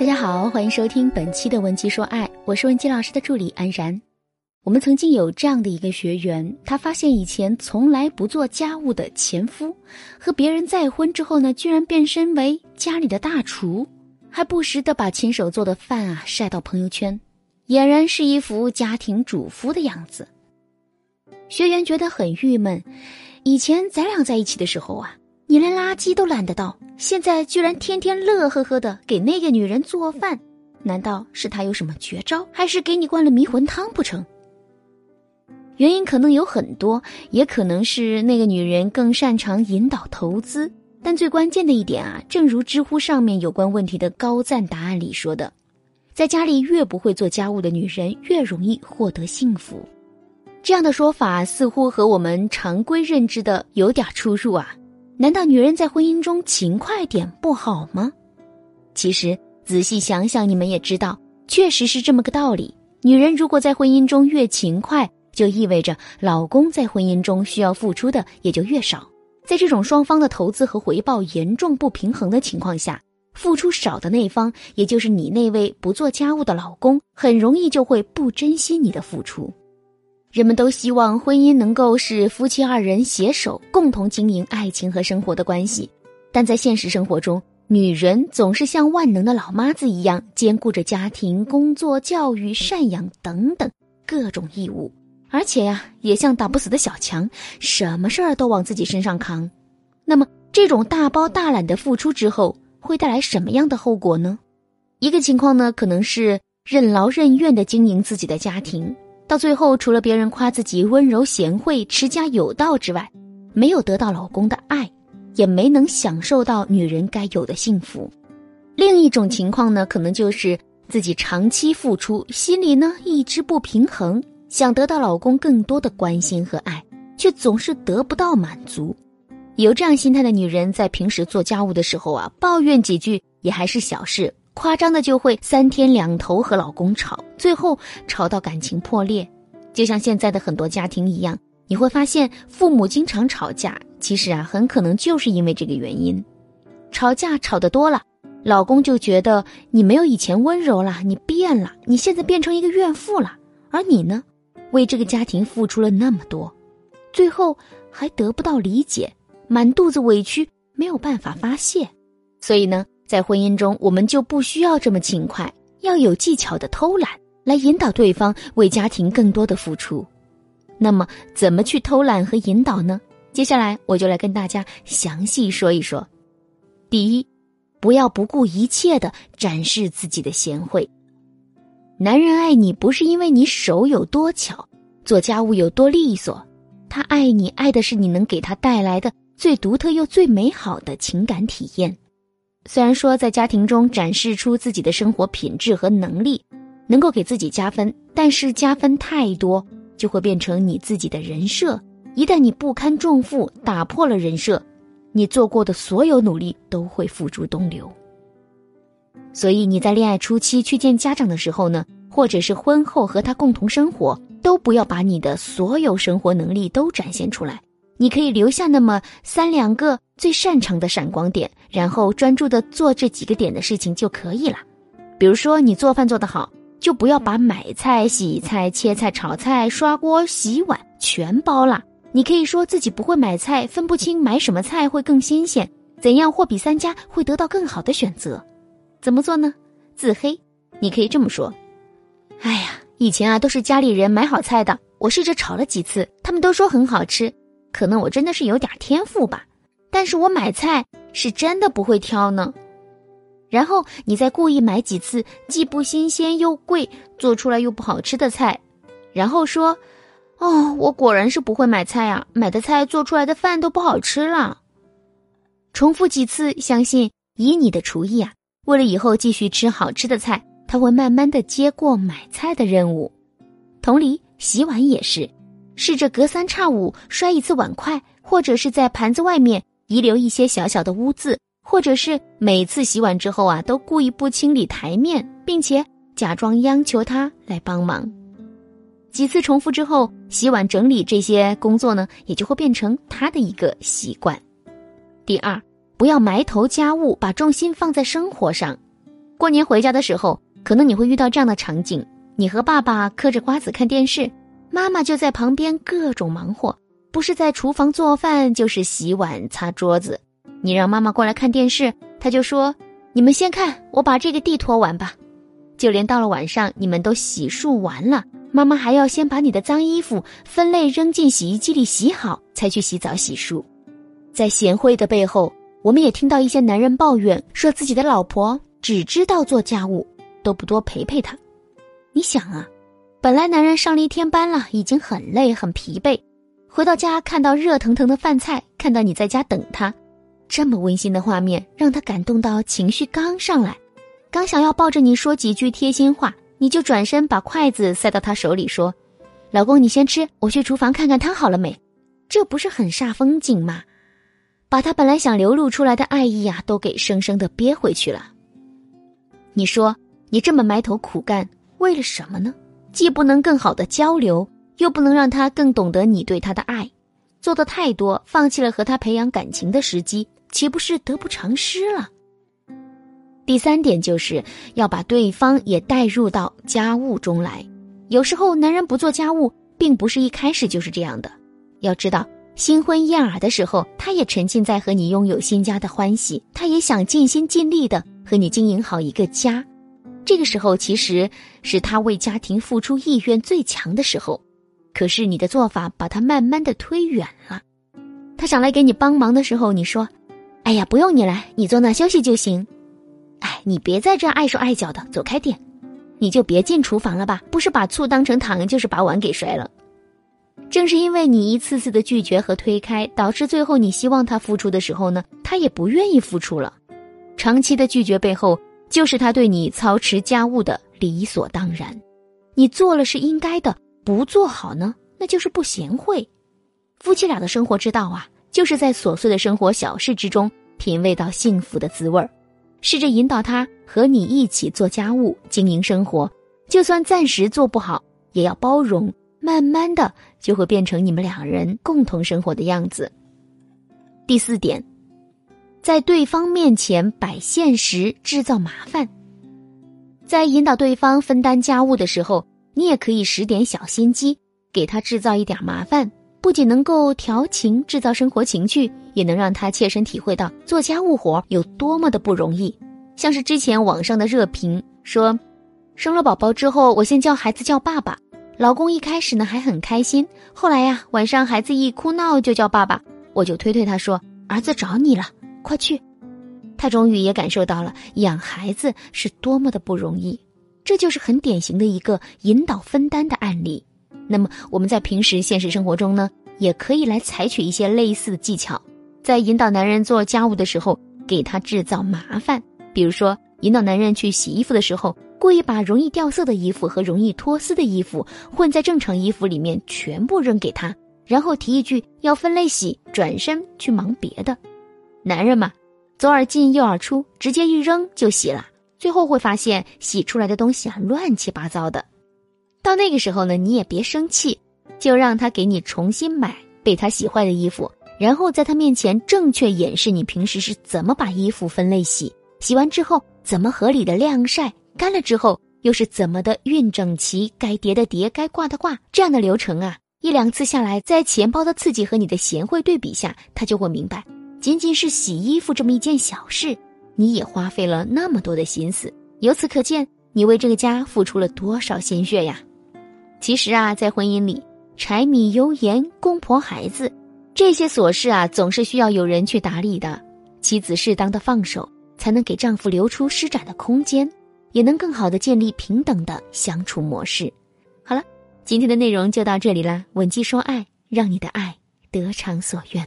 大家好，欢迎收听本期的《文姬说爱》，我是文姬老师的助理安然。我们曾经有这样的一个学员，他发现以前从来不做家务的前夫，和别人再婚之后呢，居然变身为家里的大厨，还不时的把亲手做的饭啊晒到朋友圈，俨然是一副家庭主妇的样子。学员觉得很郁闷，以前咱俩在一起的时候啊。你连垃圾都懒得倒，现在居然天天乐呵呵的给那个女人做饭，难道是他有什么绝招，还是给你灌了迷魂汤不成？原因可能有很多，也可能是那个女人更擅长引导投资，但最关键的一点啊，正如知乎上面有关问题的高赞答案里说的，在家里越不会做家务的女人越容易获得幸福。这样的说法似乎和我们常规认知的有点出入啊。难道女人在婚姻中勤快点不好吗？其实仔细想想，你们也知道，确实是这么个道理。女人如果在婚姻中越勤快，就意味着老公在婚姻中需要付出的也就越少。在这种双方的投资和回报严重不平衡的情况下，付出少的那方，也就是你那位不做家务的老公，很容易就会不珍惜你的付出。人们都希望婚姻能够是夫妻二人携手共同经营爱情和生活的关系，但在现实生活中，女人总是像万能的老妈子一样，兼顾着家庭、工作、教育、赡养等等各种义务，而且呀，也像打不死的小强，什么事儿都往自己身上扛。那么，这种大包大揽的付出之后，会带来什么样的后果呢？一个情况呢，可能是任劳任怨的经营自己的家庭。到最后，除了别人夸自己温柔贤惠、持家有道之外，没有得到老公的爱，也没能享受到女人该有的幸福。另一种情况呢，可能就是自己长期付出，心里呢一直不平衡，想得到老公更多的关心和爱，却总是得不到满足。有这样心态的女人，在平时做家务的时候啊，抱怨几句也还是小事。夸张的就会三天两头和老公吵，最后吵到感情破裂，就像现在的很多家庭一样。你会发现，父母经常吵架，其实啊，很可能就是因为这个原因。吵架吵得多了，老公就觉得你没有以前温柔了，你变了，你现在变成一个怨妇了。而你呢，为这个家庭付出了那么多，最后还得不到理解，满肚子委屈，没有办法发泄，所以呢。在婚姻中，我们就不需要这么勤快，要有技巧的偷懒来引导对方为家庭更多的付出。那么，怎么去偷懒和引导呢？接下来我就来跟大家详细说一说。第一，不要不顾一切的展示自己的贤惠。男人爱你不是因为你手有多巧，做家务有多利索，他爱你爱的是你能给他带来的最独特又最美好的情感体验。虽然说在家庭中展示出自己的生活品质和能力，能够给自己加分，但是加分太多就会变成你自己的人设。一旦你不堪重负，打破了人设，你做过的所有努力都会付诸东流。所以你在恋爱初期去见家长的时候呢，或者是婚后和他共同生活，都不要把你的所有生活能力都展现出来。你可以留下那么三两个最擅长的闪光点，然后专注的做这几个点的事情就可以了。比如说，你做饭做得好，就不要把买菜、洗菜、切菜、炒菜、刷锅、洗碗全包了。你可以说自己不会买菜，分不清买什么菜会更新鲜，怎样货比三家会得到更好的选择。怎么做呢？自黑，你可以这么说：“哎呀，以前啊都是家里人买好菜的，我试着炒了几次，他们都说很好吃。”可能我真的是有点天赋吧，但是我买菜是真的不会挑呢。然后你再故意买几次既不新鲜又贵，做出来又不好吃的菜，然后说：“哦，我果然是不会买菜啊，买的菜做出来的饭都不好吃了。”重复几次，相信以你的厨艺啊，为了以后继续吃好吃的菜，他会慢慢的接过买菜的任务。同理，洗碗也是。试着隔三差五摔一次碗筷，或者是在盘子外面遗留一些小小的污渍，或者是每次洗碗之后啊，都故意不清理台面，并且假装央求他来帮忙。几次重复之后，洗碗整理这些工作呢，也就会变成他的一个习惯。第二，不要埋头家务，把重心放在生活上。过年回家的时候，可能你会遇到这样的场景：你和爸爸嗑着瓜子看电视，妈妈就在旁边各种忙活，不是在厨房做饭，就是洗碗擦桌子。你让妈妈过来看电视，她就说：“你们先看，我把这个地拖完吧。”就连到了晚上，你们都洗漱完了，妈妈还要先把你的脏衣服分类扔进洗衣机里洗好，才去洗澡洗漱。在贤惠的背后，我们也听到一些男人抱怨，说自己的老婆只知道做家务，都不多陪陪他。你想啊，本来男人上了一天班了，已经很累很疲惫，回到家看到热腾腾的饭菜，看到你在家等他，这么温馨的画面，让他感动到情绪刚上来。刚想要抱着你说几句贴心话，你就转身把筷子塞到他手里，说：“老公，你先吃，我去厨房看看汤好了没。”这不是很煞风景吗？把他本来想流露出来的爱意啊，都给生生的憋回去了。你说你这么埋头苦干，为了什么呢？既不能更好的交流，又不能让他更懂得你对他的爱，做的太多，放弃了和他培养感情的时机，岂不是得不偿失了？第三点就是要把对方也带入到家务中来。有时候男人不做家务，并不是一开始就是这样的。要知道，新婚燕尔的时候，他也沉浸在和你拥有新家的欢喜，他也想尽心尽力的和你经营好一个家。这个时候，其实是他为家庭付出意愿最强的时候。可是你的做法把他慢慢的推远了。他想来给你帮忙的时候，你说：“哎呀，不用你来，你坐那休息就行。”哎，你别在这碍手碍脚的，走开点，你就别进厨房了吧。不是把醋当成糖，就是把碗给摔了。正是因为你一次次的拒绝和推开，导致最后你希望他付出的时候呢，他也不愿意付出了。长期的拒绝背后，就是他对你操持家务的理所当然。你做了是应该的，不做好呢，那就是不贤惠。夫妻俩的生活之道啊，就是在琐碎的生活小事之中，品味到幸福的滋味儿。试着引导他和你一起做家务、经营生活，就算暂时做不好，也要包容，慢慢的就会变成你们两人共同生活的样子。第四点，在对方面前摆现实，制造麻烦。在引导对方分担家务的时候，你也可以使点小心机，给他制造一点麻烦。不仅能够调情、制造生活情趣，也能让他切身体会到做家务活有多么的不容易。像是之前网上的热评说，生了宝宝之后，我先叫孩子叫爸爸，老公一开始呢还很开心，后来呀晚上孩子一哭闹就叫爸爸，我就推推他说儿子找你了，快去。他终于也感受到了养孩子是多么的不容易，这就是很典型的一个引导分担的案例。那么我们在平时现实生活中呢，也可以来采取一些类似的技巧，在引导男人做家务的时候，给他制造麻烦。比如说，引导男人去洗衣服的时候，故意把容易掉色的衣服和容易脱丝的衣服混在正常衣服里面，全部扔给他，然后提一句要分类洗，转身去忙别的。男人嘛，左耳进右耳出，直接一扔就洗了，最后会发现洗出来的东西啊，乱七八糟的。到那个时候呢，你也别生气，就让他给你重新买被他洗坏的衣服，然后在他面前正确演示你平时是怎么把衣服分类洗，洗完之后怎么合理的晾晒，干了之后又是怎么的熨整齐，该叠的叠，该挂的挂，这样的流程啊，一两次下来，在钱包的刺激和你的贤惠对比下，他就会明白，仅仅是洗衣服这么一件小事，你也花费了那么多的心思，由此可见，你为这个家付出了多少心血呀。其实啊，在婚姻里，柴米油盐、公婆孩子这些琐事啊，总是需要有人去打理的。妻子适当的放手，才能给丈夫留出施展的空间，也能更好的建立平等的相处模式。好了，今天的内容就到这里啦。吻姬说爱，让你的爱得偿所愿。